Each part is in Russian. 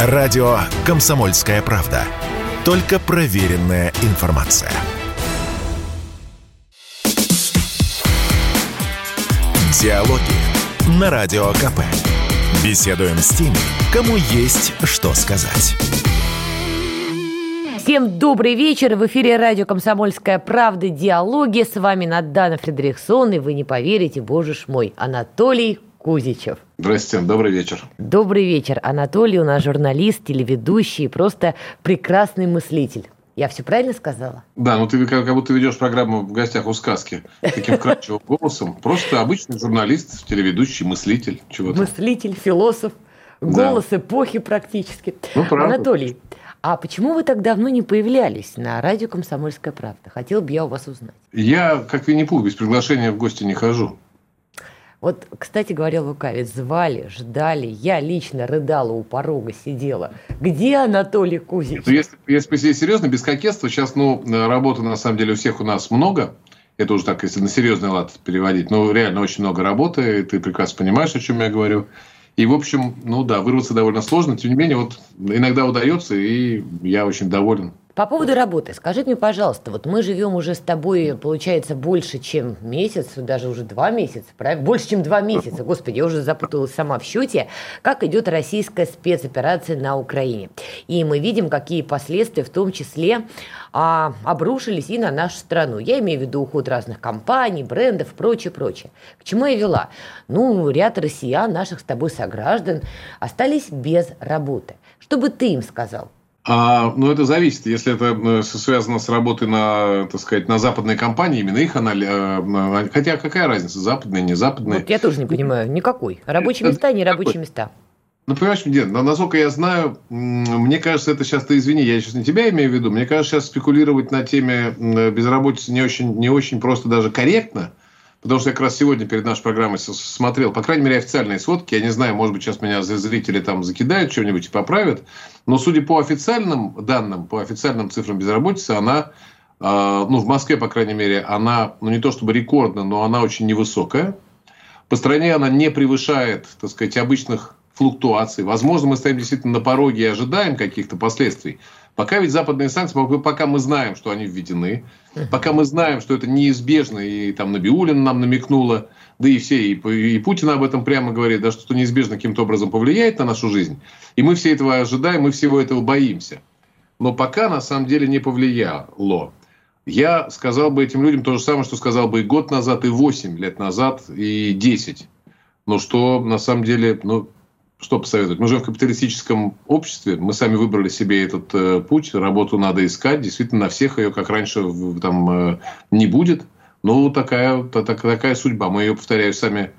Радио «Комсомольская правда». Только проверенная информация. Диалоги на Радио КП. Беседуем с теми, кому есть что сказать. Всем добрый вечер. В эфире радио «Комсомольская правда. Диалоги». С вами Надана Фредериксон. И вы не поверите, боже ж мой, Анатолий Кузичев. Здравствуйте, добрый вечер. Добрый вечер. Анатолий у нас журналист, телеведущий, просто прекрасный мыслитель. Я все правильно сказала? Да, ну ты как, как будто ведешь программу в гостях у сказки таким вкрадчивым голосом. Просто обычный журналист, телеведущий, мыслитель. Чего-то. Мыслитель, философ, голос да. эпохи практически. Ну, правда. Анатолий, а почему вы так давно не появлялись на радио «Комсомольская правда»? Хотел бы я у вас узнать. Я, как Винни-Пух, без приглашения в гости не хожу. Вот, кстати говоря, Лукавец, звали, ждали. Я лично рыдала у порога, сидела. Где Анатолий Кузич? Ну, если, если серьезно, без кокетства, сейчас, ну, работы на самом деле у всех у нас много. Это уже так, если на серьезный лад переводить. Ну, реально очень много работы, и ты прекрасно понимаешь, о чем я говорю. И, в общем, ну да, вырваться довольно сложно. Тем не менее, вот иногда удается, и я очень доволен. По поводу работы, скажи мне, пожалуйста, вот мы живем уже с тобой, получается, больше, чем месяц, даже уже два месяца, правильно? Больше, чем два месяца, господи, я уже запуталась сама в счете, как идет российская спецоперация на Украине. И мы видим, какие последствия, в том числе, а, обрушились и на нашу страну. Я имею в виду уход разных компаний, брендов, прочее, прочее. К чему я вела? Ну, ряд россиян, наших с тобой сограждан, остались без работы. Что бы ты им сказал? А, ну, это зависит. Если это э, связано с работой на, так сказать, на западной компании, именно их анализ... Э, хотя какая разница, западные, не западные? Вот я тоже не понимаю, никакой. Рабочие места, не рабочие места. Ну, понимаешь, нет, насколько я знаю, мне кажется, это сейчас, ты извини, я сейчас не тебя имею в виду, мне кажется, сейчас спекулировать на теме безработицы не очень, не очень просто даже корректно, Потому что я как раз сегодня перед нашей программой смотрел, по крайней мере, официальные сводки. Я не знаю, может быть, сейчас меня зрители там закидают что-нибудь и поправят. Но судя по официальным данным, по официальным цифрам безработицы, она, э, ну, в Москве, по крайней мере, она, ну, не то чтобы рекордная, но она очень невысокая. По стране она не превышает, так сказать, обычных флуктуаций. Возможно, мы стоим действительно на пороге и ожидаем каких-то последствий. Пока ведь западные санкции, пока мы знаем, что они введены, пока мы знаем, что это неизбежно, и там Набиулин нам намекнула, да и все, и, и Путин об этом прямо говорит, да, что неизбежно каким-то образом повлияет на нашу жизнь. И мы все этого ожидаем, мы всего этого боимся. Но пока на самом деле не повлияло. Я сказал бы этим людям то же самое, что сказал бы и год назад, и 8 лет назад, и 10. Но что на самом деле, ну, что посоветовать? Мы живем в капиталистическом обществе, мы сами выбрали себе этот э, путь, работу надо искать, действительно на всех ее, как раньше, там э, не будет. Ну, такая, та, такая судьба, мы ее, повторяю, сами,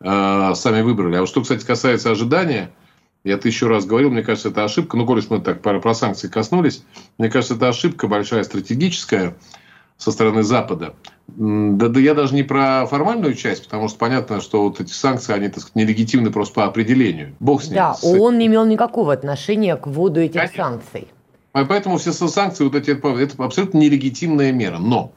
э, сами выбрали. А вот что, кстати, касается ожидания, я тысячу раз говорил, мне кажется, это ошибка, ну, коль мы так про, про санкции коснулись, мне кажется, это ошибка большая, стратегическая, со стороны Запада. Да, да я даже не про формальную часть, потому что понятно, что вот эти санкции, они, так сказать, нелегитимны просто по определению. Бог с ним. Да, он не имел никакого отношения к вводу этих Конечно. санкций. Поэтому все санкции, вот эти, это абсолютно нелегитимная мера. Но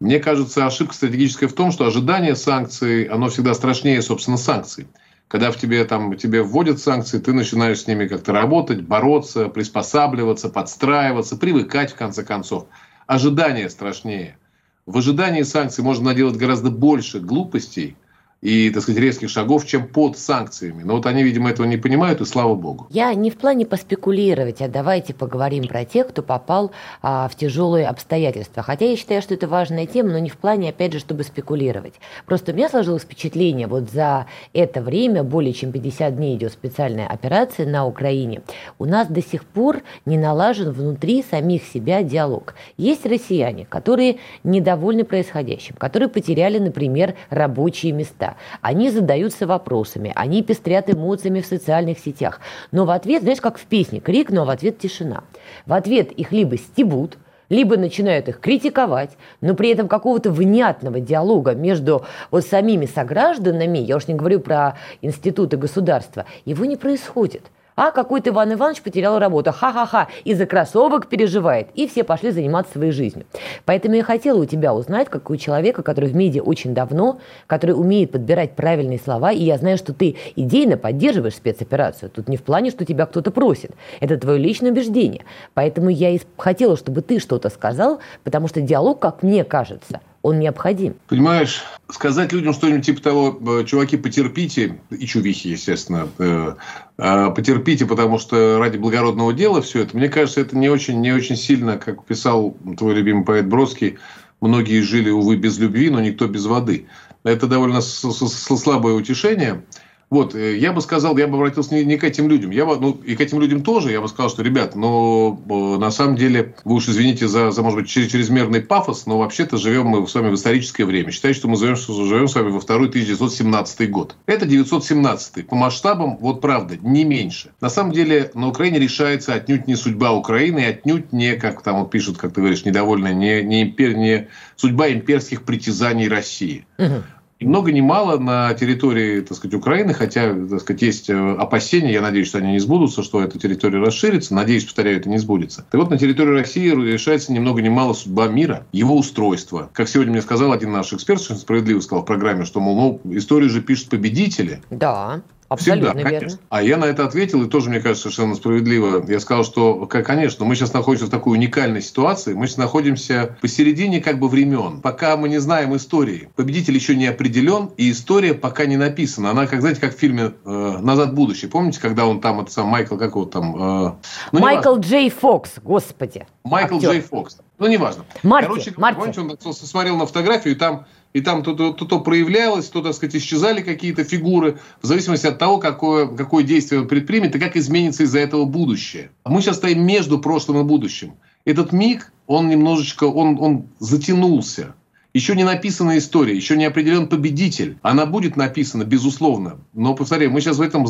мне кажется, ошибка стратегическая в том, что ожидание санкций, оно всегда страшнее, собственно, санкций. Когда в тебе, там, тебе вводят санкции, ты начинаешь с ними как-то работать, бороться, приспосабливаться, подстраиваться, привыкать, в конце концов ожидание страшнее. В ожидании санкций можно наделать гораздо больше глупостей – и, так сказать, резких шагов, чем под санкциями. Но вот они, видимо, этого не понимают, и слава богу. Я не в плане поспекулировать, а давайте поговорим про тех, кто попал а, в тяжелые обстоятельства. Хотя я считаю, что это важная тема, но не в плане, опять же, чтобы спекулировать. Просто у меня сложилось впечатление, вот за это время, более чем 50 дней идет специальная операция на Украине, у нас до сих пор не налажен внутри самих себя диалог. Есть россияне, которые недовольны происходящим, которые потеряли, например, рабочие места всегда. Они задаются вопросами, они пестрят эмоциями в социальных сетях. Но в ответ, знаешь, как в песне, крик, но в ответ тишина. В ответ их либо стебут, либо начинают их критиковать, но при этом какого-то внятного диалога между вот самими согражданами, я уж не говорю про институты государства, его не происходит. А какой-то Иван Иванович потерял работу. Ха-ха-ха. Из-за кроссовок переживает. И все пошли заниматься своей жизнью. Поэтому я хотела у тебя узнать, как у человека, который в медиа очень давно, который умеет подбирать правильные слова, и я знаю, что ты идейно поддерживаешь спецоперацию. Тут не в плане, что тебя кто-то просит. Это твое личное убеждение. Поэтому я и хотела, чтобы ты что-то сказал, потому что диалог, как мне кажется, он необходим. Понимаешь, сказать людям что-нибудь типа того, «Э, чуваки, потерпите, и чувихи, естественно, э, а, потерпите, потому что ради благородного дела все это, мне кажется, это не очень, не очень сильно, как писал твой любимый поэт Бродский, многие жили, увы, без любви, но никто без воды. Это довольно слабое утешение – вот, э, я бы сказал, я бы обратился не, не к этим людям, я бы, ну, и к этим людям тоже, я бы сказал, что, ребят, но э, на самом деле, вы уж извините за, за может быть, чрезмерный пафос, но вообще-то живем мы с вами в историческое время. Считаю, что мы живем, живем с вами во второй 1917 год. Это 917 по масштабам, вот правда, не меньше. На самом деле, на Украине решается отнюдь не судьба Украины, отнюдь не, как там вот пишут, как ты говоришь, недовольные, не, не, импер, не судьба имперских притязаний России. Угу. И много ни мало на территории, так сказать, Украины, хотя, так сказать, есть э, опасения, я надеюсь, что они не сбудутся, что эта территория расширится, надеюсь, повторяю, это не сбудется. Так вот, на территории России решается ни много ни мало судьба мира, его устройство. Как сегодня мне сказал один наш эксперт, совершенно справедливо сказал в программе, что, мол, ну, историю же пишут победители. Да. Абсолютно Всегда, верно. Конечно. А я на это ответил, и тоже, мне кажется, совершенно справедливо. Я сказал, что, конечно, мы сейчас находимся в такой уникальной ситуации. Мы сейчас находимся посередине как бы времен. Пока мы не знаем истории. Победитель еще не определен, и история пока не написана. Она, как знаете, как в фильме э, «Назад в будущее». Помните, когда он там, это сам Майкл, как его там? Э, ну, Майкл Джей Фокс, господи. Майкл Актер. Джей Фокс. Ну, неважно. Марти, Короче, Марти. помните, он смотрел на фотографию, и там и там то, то, то, то проявлялось, то, так сказать, исчезали какие-то фигуры, в зависимости от того, какое, какое действие он предпримет и как изменится из-за этого будущее. Мы сейчас стоим между прошлым и будущим. Этот миг, он немножечко, он, он затянулся. Еще не написана история, еще не определен победитель. Она будет написана, безусловно. Но, повторяю, мы сейчас в этом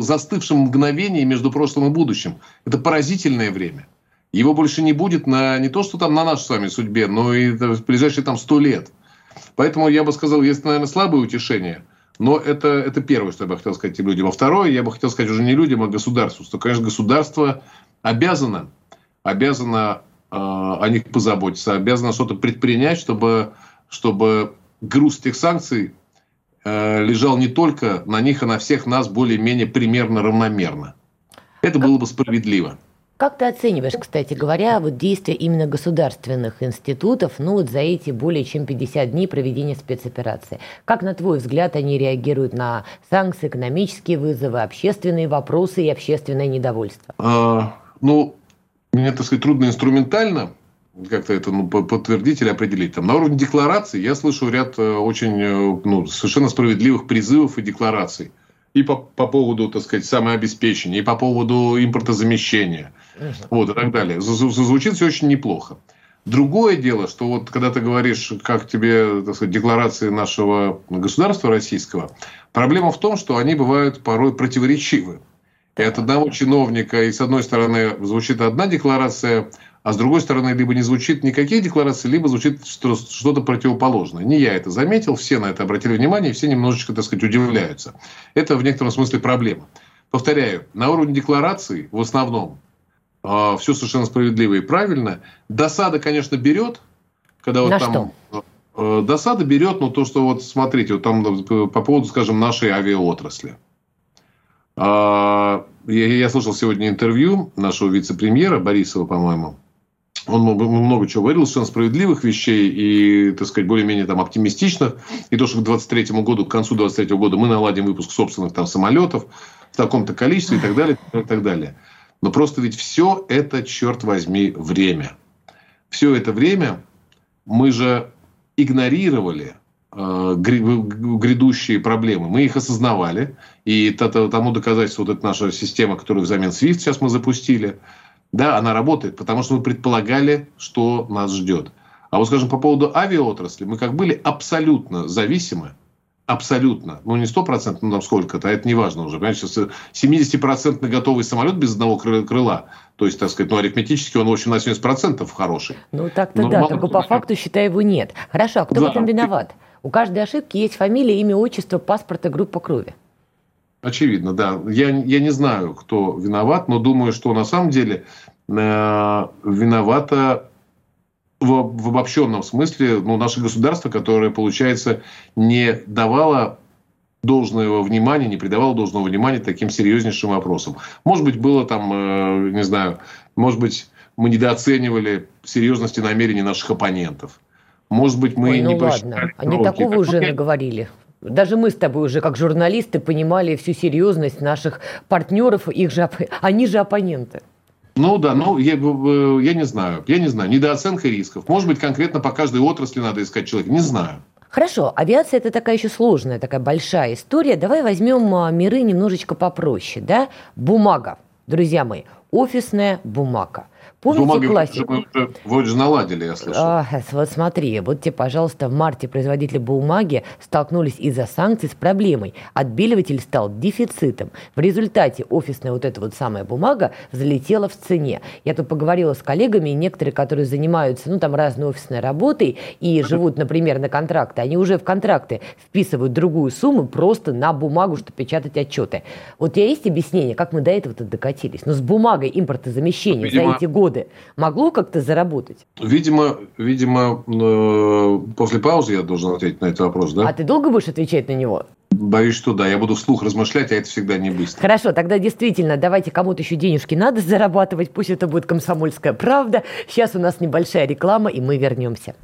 застывшем мгновении между прошлым и будущим. Это поразительное время. Его больше не будет на не то, что там на нашей с вами судьбе, но и в ближайшие там сто лет. Поэтому я бы сказал, есть, наверное, слабое утешение, но это, это первое, что я бы хотел сказать этим людям. А второе, я бы хотел сказать уже не людям, а государству. Что, конечно, государство обязано, обязано э, о них позаботиться, обязано что-то предпринять, чтобы, чтобы груз этих санкций э, лежал не только на них, а на всех нас более-менее примерно равномерно. Это было бы справедливо. Как ты оцениваешь, кстати говоря, вот действия именно государственных институтов, ну вот за эти более чем 50 дней проведения спецоперации? Как, на твой взгляд, они реагируют на санкции, экономические вызовы, общественные вопросы и общественное недовольство? А, ну, мне, так сказать, трудно инструментально как-то это ну, подтвердить или определить. Там, на уровне декларации я слышу ряд э, очень э, ну, совершенно справедливых призывов и деклараций и по, по поводу, так сказать, самообеспечения, и по поводу импортозамещения, uh-huh. вот, и так далее. Звучит все очень неплохо. Другое дело, что вот когда ты говоришь, как тебе, так сказать, декларации нашего государства российского, проблема в том, что они бывают порой противоречивы. И от одного чиновника, и с одной стороны звучит одна декларация, а с другой стороны, либо не звучит никаких деклараций, либо звучит что-то противоположное. Не я это заметил, все на это обратили внимание, и все немножечко, так сказать, удивляются. Это в некотором смысле проблема. Повторяю, на уровне декларации в основном э, а, все совершенно справедливо и правильно. Досада, конечно, берет, когда вот на там... Что? Э, досада берет, но то, что вот смотрите, вот там э, по поводу, скажем, нашей авиаотрасли. Э, я, я слышал сегодня интервью нашего вице-премьера Борисова, по-моему, он много чего говорил, совершенно справедливых вещей и, так сказать, более-менее там оптимистично. И то, что к 23 году, к концу 23 года мы наладим выпуск собственных там самолетов в таком-то количестве и так далее, и так далее. Но просто ведь все это, черт возьми, время. Все это время мы же игнорировали э, грядущие проблемы. Мы их осознавали. И тому доказательство вот эта наша система, которую взамен SWIFT сейчас мы запустили – да, она работает, потому что мы предполагали, что нас ждет. А вот, скажем, по поводу авиаотрасли, мы как были абсолютно зависимы, абсолютно, ну не сто процентов, ну там сколько-то, а это не важно уже, понимаете, 70% готовый самолет без одного крыла, то есть, так сказать, ну арифметически он, в общем, на 70% хороший. Ну так-то да, только по факту, считай, его нет. Хорошо, а кто да. в этом виноват? У каждой ошибки есть фамилия, имя, отчество, паспорт и группа крови. Очевидно, да. Я, я не знаю, кто виноват, но думаю, что на самом деле э, виновата в, в обобщенном смысле ну, наше государство, которое, получается, не давало должного внимания, не придавало должного внимания таким серьезнейшим вопросам. Может быть, было там, э, не знаю, может быть, мы недооценивали серьезности намерений наших оппонентов. Может быть, мы Ой, ну не ладно, они сроки. такого уже наговорили. Даже мы с тобой уже, как журналисты, понимали всю серьезность наших партнеров, их же, они же оппоненты. Ну да, ну я, э, я не знаю, я не знаю. Недооценка рисков. Может быть, конкретно по каждой отрасли надо искать человека. Не знаю. Хорошо, авиация это такая еще сложная, такая большая история. Давай возьмем а, миры немножечко попроще, да? Бумага, друзья мои, офисная бумага. Помните Бумаги классику? мы уже вроде же наладили, я слышал. А, вот смотри, вот тебе, пожалуйста, в марте производители бумаги столкнулись из-за санкций с проблемой. Отбеливатель стал дефицитом. В результате офисная вот эта вот самая бумага залетела в цене. Я тут поговорила с коллегами, некоторые, которые занимаются, ну, там, разной офисной работой и живут, например, на контракты, они уже в контракты вписывают другую сумму просто на бумагу, чтобы печатать отчеты. Вот у тебя есть объяснение, как мы до этого-то докатились? Но с бумагой импортозамещения Видимо, за эти годы могло как-то заработать? Видимо, видимо, э, после паузы я должен ответить на этот вопрос, да? А ты долго будешь отвечать на него? Боюсь, что да. Я буду вслух размышлять, а это всегда не быстро. Хорошо, тогда действительно, давайте кому-то еще денежки надо зарабатывать, пусть это будет комсомольская правда. Сейчас у нас небольшая реклама, и мы вернемся.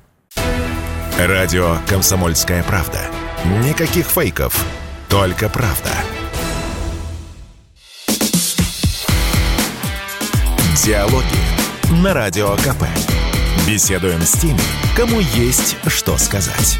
Радио «Комсомольская правда». Никаких фейков, только правда. Диалоги на Радио КП. Беседуем с теми, кому есть что сказать.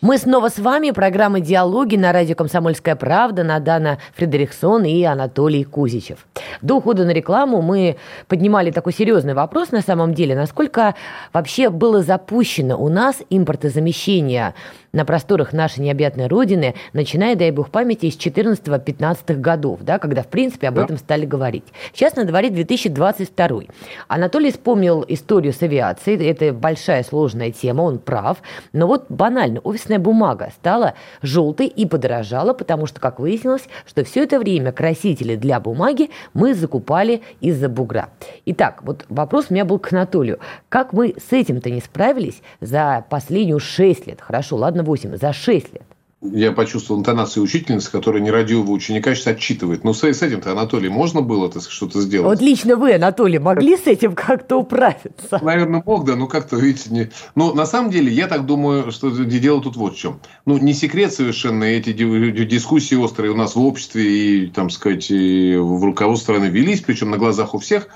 Мы снова с вами. Программа «Диалоги» на радио «Комсомольская правда». Надана Фредериксон и Анатолий Кузичев. До ухода на рекламу мы поднимали такой серьезный вопрос на самом деле. Насколько вообще было запущено у нас импортозамещение на просторах нашей необъятной Родины, начиная, дай бог памяти, с 14-15 годов, да, когда, в принципе, об Да. этом стали говорить. Сейчас на дворе 2022. Анатолий вспомнил историю с авиацией. Это большая сложная тема, он прав. Но вот банально, офисная бумага стала желтой и подорожала, потому что, как выяснилось, что все это время красители для бумаги мы закупали из-за бугра. Итак, вот вопрос у меня был к Анатолию. Как мы с этим-то не справились за последнюю 6 лет? Хорошо, ладно, 8, за 6 лет. Я почувствовал интонацию учительницы, которая нерадивого ученика сейчас отчитывает. Ну, с, с этим-то, Анатолий, можно было так, что-то сделать? Вот лично вы, Анатолий, могли с этим как-то управиться? Наверное, мог, да, ну как-то, видите, не... Ну, на самом деле, я так думаю, что дело тут вот в чем. Ну, не секрет совершенно, эти ди- дискуссии острые у нас в обществе и, там сказать, и в руководстве страны велись, причем на глазах у всех.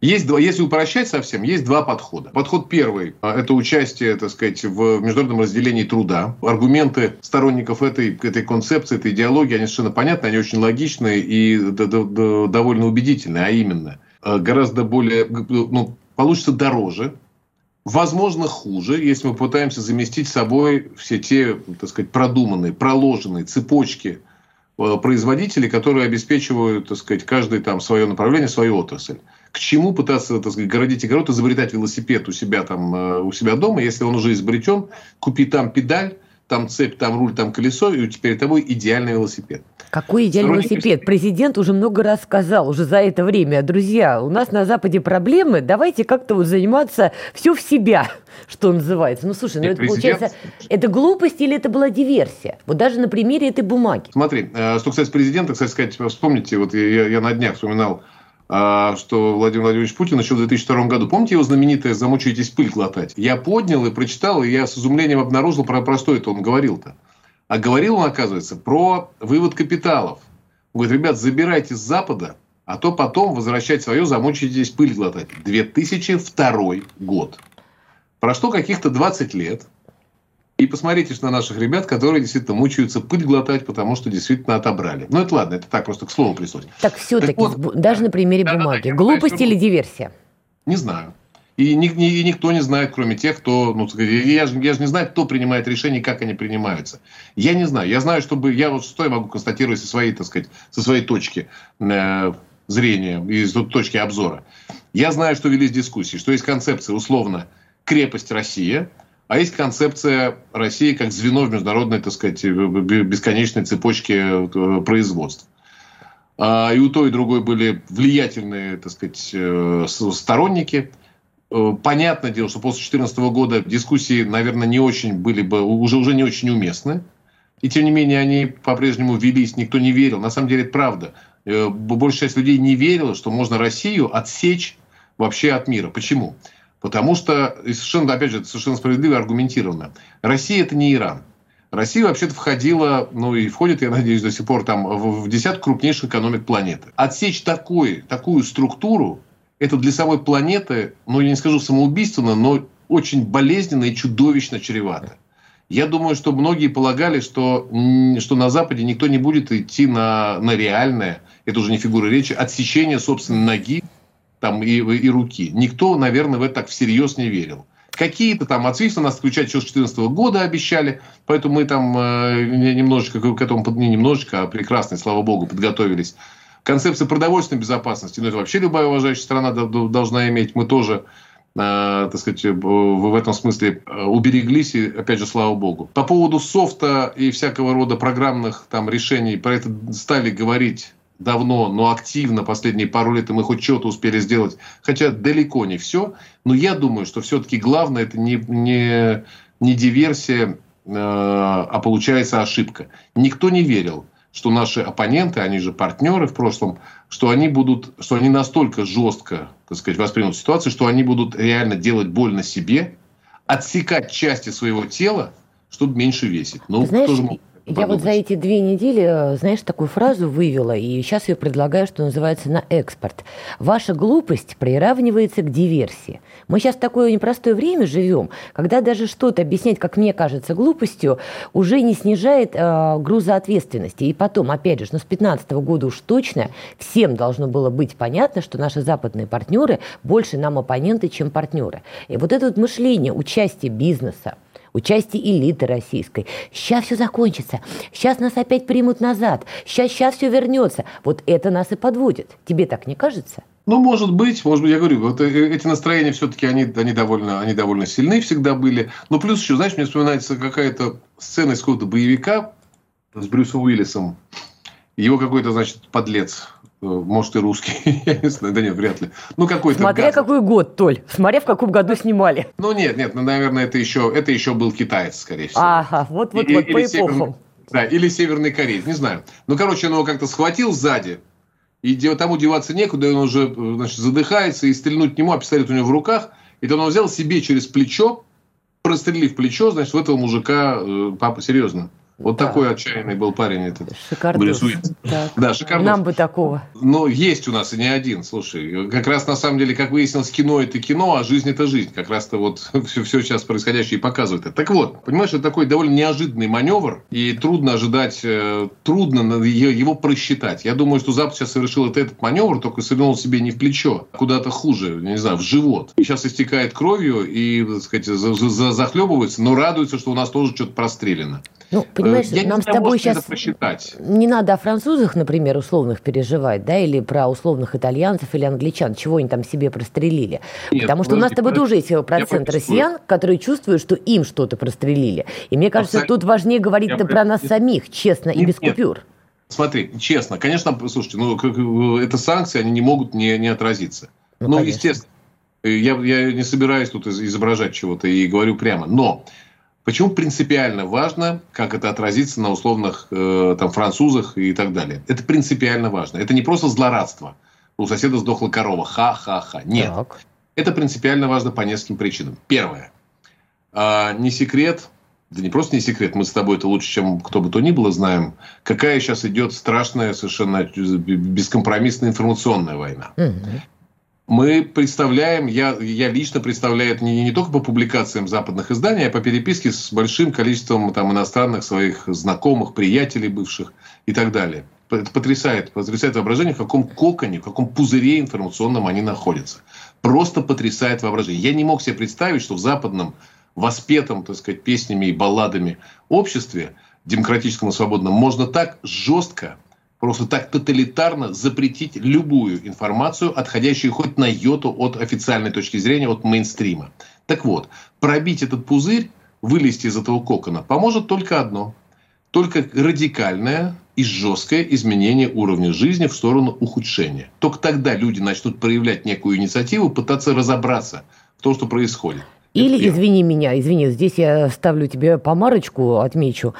Есть два, если упрощать совсем, есть два подхода. Подход первый – это участие, так сказать, в международном разделении труда. Аргументы сторонников этой, этой концепции, этой идеологии, они совершенно понятны, они очень логичны и довольно убедительны, а именно, э, гораздо более, ну, получится дороже, Возможно, хуже, если мы пытаемся заместить собой все те, так сказать, продуманные, проложенные цепочки э, производителей, которые обеспечивают, так сказать, каждый там свое направление, свою отрасль. К чему пытаться, так сказать, городить огород, изобретать велосипед у себя там, э, у себя дома, если он уже изобретен, купи там педаль, там цепь, там руль, там колесо, и перед тобой идеальный велосипед. Какой идеальный Сторонники- велосипед? Президент уже много раз сказал, уже за это время. Друзья, у нас на Западе проблемы, давайте как-то вот заниматься все в себя, что называется. Ну, слушай, ну Нет, это президент- получается, это глупость или это была диверсия? Вот даже на примере этой бумаги. Смотри, э, что касается президента, кстати сказать, вспомните, вот я, я на днях вспоминал, что Владимир Владимирович Путин еще в 2002 году, помните его знаменитое «замучаетесь пыль глотать»? Я поднял и прочитал, и я с изумлением обнаружил, про, про что это он говорил-то. А говорил он, оказывается, про вывод капиталов. Он говорит, ребят, забирайте с Запада, а то потом возвращать свое, замучаетесь пыль глотать. 2002 год. Прошло каких-то 20 лет. И посмотрите на наших ребят, которые действительно мучаются пыль глотать, потому что действительно отобрали. Ну, это ладно, это так просто к слову прислать. Так все-таки, Так вот. даже на примере Да-да-да, бумаги. я Глупость понимаю, или диверсия? Не знаю. И, ни- ни- и никто не знает, кроме тех, кто... Ну, я, же, я же не знаю, кто принимает решения, как они принимаются. Я не знаю. Я знаю, чтобы... Я вот что я могу констатировать со своей, так сказать, со своей точки э, зрения, из точки обзора. Я знаю, что велись дискуссии, что есть концепция, условно, крепость Россия, а есть концепция России как звено в международной, так сказать, бесконечной цепочке э, производств. А, и у той, и другой были влиятельные, так сказать, э, сторонники. Э, понятное дело, что после 2014 года дискуссии, наверное, не очень были бы, уже, уже не очень уместны. И тем не менее они по-прежнему велись, никто не верил. На самом деле это правда. Большая часть людей не верила, что можно Россию отсечь вообще от мира. Почему? Потому что, совершенно, опять же, совершенно справедливо и аргументированно, Россия это не Иран. Россия вообще-то входила, ну и входит, я надеюсь, до сих пор там в, в десятку крупнейших экономик планеты. Отсечь такой, такую структуру, это для самой планеты, ну я не скажу самоубийственно, но очень болезненно и чудовищно чревато. Я думаю, что многие полагали, что, что на Западе никто не будет идти на, на реальное, это уже не фигура речи, отсечение собственной ноги там, и, и руки. Никто, наверное, в это так всерьез не верил. Какие-то там от нас включать еще с 2014 года обещали, поэтому мы там э, немножечко к этому, не немножечко, а прекрасно, слава богу, подготовились. Концепция продовольственной безопасности, ну это вообще любая уважающая страна должна иметь. Мы тоже э, так сказать, в этом смысле э, убереглись, и, опять же, слава богу. По поводу софта и всякого рода программных там решений, про это стали говорить давно, но активно последние пару лет, и мы хоть что-то успели сделать, хотя далеко не все. Но я думаю, что все-таки главное это не, не, не диверсия, э, а получается ошибка. Никто не верил, что наши оппоненты, они же партнеры в прошлом, что они будут, что они настолько жестко, так сказать, воспримут ситуацию, что они будут реально делать больно себе, отсекать части своего тела, чтобы меньше весить. Ну, Знаешь, тоже я вот за эти две недели, знаешь, такую фразу вывела, и сейчас ее предлагаю, что называется, на экспорт. Ваша глупость приравнивается к диверсии. Мы сейчас в такое непростое время живем, когда даже что-то объяснять, как мне кажется, глупостью, уже не снижает э, груза ответственности. И потом, опять же, ну, с 2015 года уж точно всем должно было быть понятно, что наши западные партнеры больше нам оппоненты, чем партнеры. И вот это вот мышление, участие бизнеса, участие элиты российской. Сейчас все закончится, сейчас нас опять примут назад, сейчас, сейчас все вернется. Вот это нас и подводит. Тебе так не кажется? Ну, может быть, может быть, я говорю, вот э, эти настроения все-таки они, они, довольно, они довольно сильны всегда были. Но плюс еще, знаешь, мне вспоминается какая-то сцена из какого-то боевика с Брюсом Уиллисом. Его какой-то, значит, подлец Э, может, и русский, я не знаю, да нет, вряд ли. Ну, какой-то Смотря газ. какой год, Толь, смотря в каком году снимали. Ну, нет, нет, ну, наверное, это еще, это еще был китаец, скорее всего. Ага, вот, вот, вот, по эпохам. Да, или Северный Кореец, не знаю. Ну, короче, он его как-то схватил сзади, и тому деваться некуда, и он уже, значит, задыхается, и стрельнуть к нему, а пистолет у него в руках, и то он взял себе через плечо, прострелив плечо, значит, в этого мужика, э, папа, серьезно, вот да. такой отчаянный был парень этот. Шикардос. Да, шикардос. Нам бы такого. Но есть у нас и не один. Слушай, как раз на самом деле, как выяснилось, кино это кино, а жизнь это жизнь. Как раз-то вот все, все сейчас происходящее и показывает это. Так вот, понимаешь, это такой довольно неожиданный маневр, и трудно ожидать, э, трудно его просчитать. Я думаю, что Запад сейчас совершил этот маневр, только свернул себе не в плечо, а куда-то хуже, не знаю, в живот. И сейчас истекает кровью и, так сказать, захлебывается, но радуется, что у нас тоже что-то прострелено. Ну, понимаешь, Я нам с тобой сейчас не надо о французах, например, условных переживать, да, или про условных итальянцев или англичан, чего они там себе прострелили. Нет, Потому что у нас с тобой тоже есть процент россиян, которые чувствуют, что им что-то прострелили. И мне кажется, Абсолютно. тут важнее говорить я про нас самих, честно нет, и без нет. купюр. Смотри, честно, конечно, слушайте, ну, это санкции, они не могут не, не отразиться. Ну, ну естественно, я, я не собираюсь тут изображать чего-то и говорю прямо, но Почему принципиально важно, как это отразится на условных э, там, французах и так далее? Это принципиально важно. Это не просто злорадство. У соседа сдохла корова. Ха-ха-ха. Нет. Так. Это принципиально важно по нескольким причинам. Первое. Э, не секрет, да не просто не секрет, мы с тобой это лучше, чем кто бы то ни было, знаем, какая сейчас идет страшная, совершенно бескомпромиссная информационная война. Угу мы представляем, я, я лично представляю это не, не только по публикациям западных изданий, а по переписке с большим количеством там, иностранных своих знакомых, приятелей бывших и так далее. Это потрясает, потрясает воображение, в каком коконе, в каком пузыре информационном они находятся. Просто потрясает воображение. Я не мог себе представить, что в западном, воспетом, так сказать, песнями и балладами обществе, демократическом и свободном, можно так жестко просто так тоталитарно запретить любую информацию, отходящую хоть на йоту от официальной точки зрения, от мейнстрима. Так вот, пробить этот пузырь, вылезти из этого кокона, поможет только одно. Только радикальное и жесткое изменение уровня жизни в сторону ухудшения. Только тогда люди начнут проявлять некую инициативу, пытаться разобраться в том, что происходит. Или, извини меня, извини, здесь я ставлю тебе помарочку, отмечу.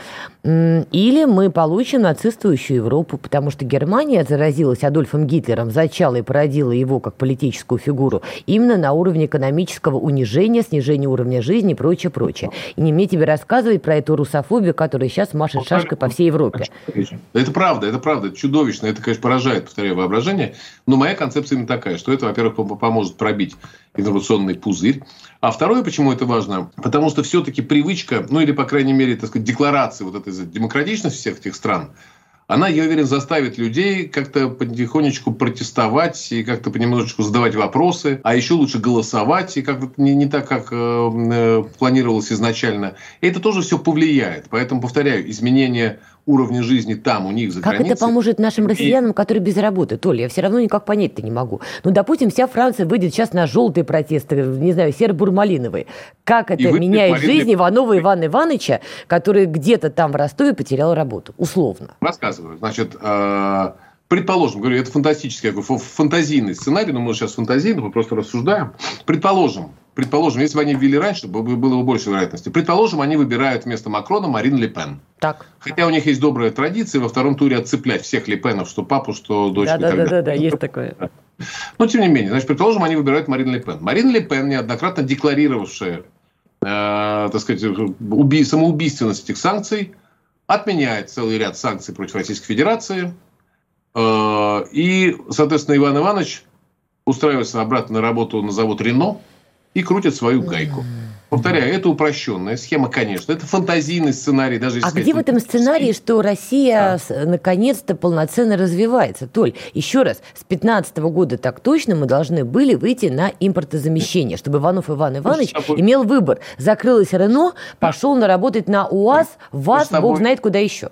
Или мы получим нацистующую Европу, потому что Германия заразилась Адольфом Гитлером, зачала и породила его как политическую фигуру именно на уровне экономического унижения, снижения уровня жизни и прочее, прочее. И не мне тебе рассказывать про эту русофобию, которая сейчас машет шашкой по всей Европе. Это правда, это правда, это чудовищно, это, конечно, поражает, повторяю, воображение. Но моя концепция именно такая, что это, во-первых, поможет пробить инновационный пузырь. А второе, почему это важно, потому что все-таки привычка, ну или, по крайней мере, так сказать, декларации вот этой демократичности всех этих стран, она, я уверен, заставит людей как-то потихонечку протестовать и как-то понемножечку задавать вопросы, а еще лучше голосовать, и как-то не, не так, как э, э планировалось изначально. И это тоже все повлияет. Поэтому, повторяю, изменение уровня жизни там, у них за как границей. Как это поможет нашим россиянам, которые без работы? Толя, я все равно никак понять-то не могу. Ну, допустим, вся Франция выйдет сейчас на желтые протесты, не знаю, серо-бурмалиновые. Как это меняет жизнь Иванова Ивана Ивановича, который где-то там в Ростове потерял работу? Условно. Рассказываю. Значит, э, предположим, говорю, это фантастический, фантазийный сценарий, но мы сейчас фантазийно, мы просто рассуждаем. Предположим, предположим, если бы они ввели раньше, было бы больше вероятности. Предположим, они выбирают вместо Макрона Марин Ле Пен. Так. Хотя у них есть добрая традиция во втором туре отцеплять всех Ле Пенов, что папу, что дочку. Да, да, да, да, да, есть такое. Но тем не менее, значит, предположим, они выбирают Марин Ле Пен. Марин Ле Пен, неоднократно декларировавшая, э, так сказать, уби- самоубийственность этих санкций, отменяет целый ряд санкций против Российской Федерации. Э, и, соответственно, Иван Иванович устраивается обратно на работу на завод Рено и крутят свою гайку. Повторяю, это упрощенная схема, конечно. Это фантазийный сценарий. Даже а где в этом сценарии, что Россия да. наконец-то полноценно развивается? Толь, еще раз, с 2015 года так точно мы должны были выйти на импортозамещение, чтобы Иванов Иван Иванович тобой... имел выбор. Закрылось Рено, пошел на работать на УАЗ, ВАЗ, тобой... бог знает куда еще.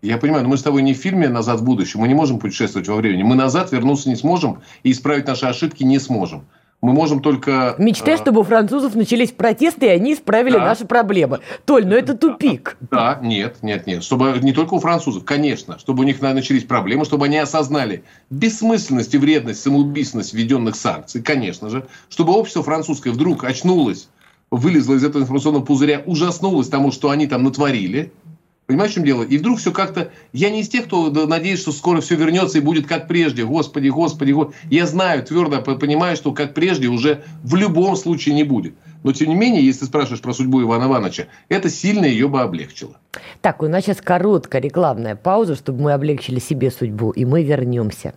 Я понимаю, но мы с тобой не в фильме «Назад в будущее». Мы не можем путешествовать во времени. Мы назад вернуться не сможем и исправить наши ошибки не сможем мы можем только... Мечтай, э, чтобы у французов начались протесты, и они исправили да. наши проблемы. Толь, но это тупик. Да, нет, нет, нет. Чтобы не только у французов, конечно. Чтобы у них начались проблемы, чтобы они осознали бессмысленность и вредность, самоубийственность введенных санкций, конечно же. Чтобы общество французское вдруг очнулось, вылезло из этого информационного пузыря, ужаснулось тому, что они там натворили, Понимаешь, в чем дело? И вдруг все как-то... Я не из тех, кто надеется, что скоро все вернется и будет как прежде. Господи, господи, господи. Я знаю, твердо понимаю, что как прежде уже в любом случае не будет. Но, тем не менее, если ты спрашиваешь про судьбу Ивана Ивановича, это сильно ее бы облегчило. Так, у нас сейчас короткая рекламная пауза, чтобы мы облегчили себе судьбу, и мы вернемся.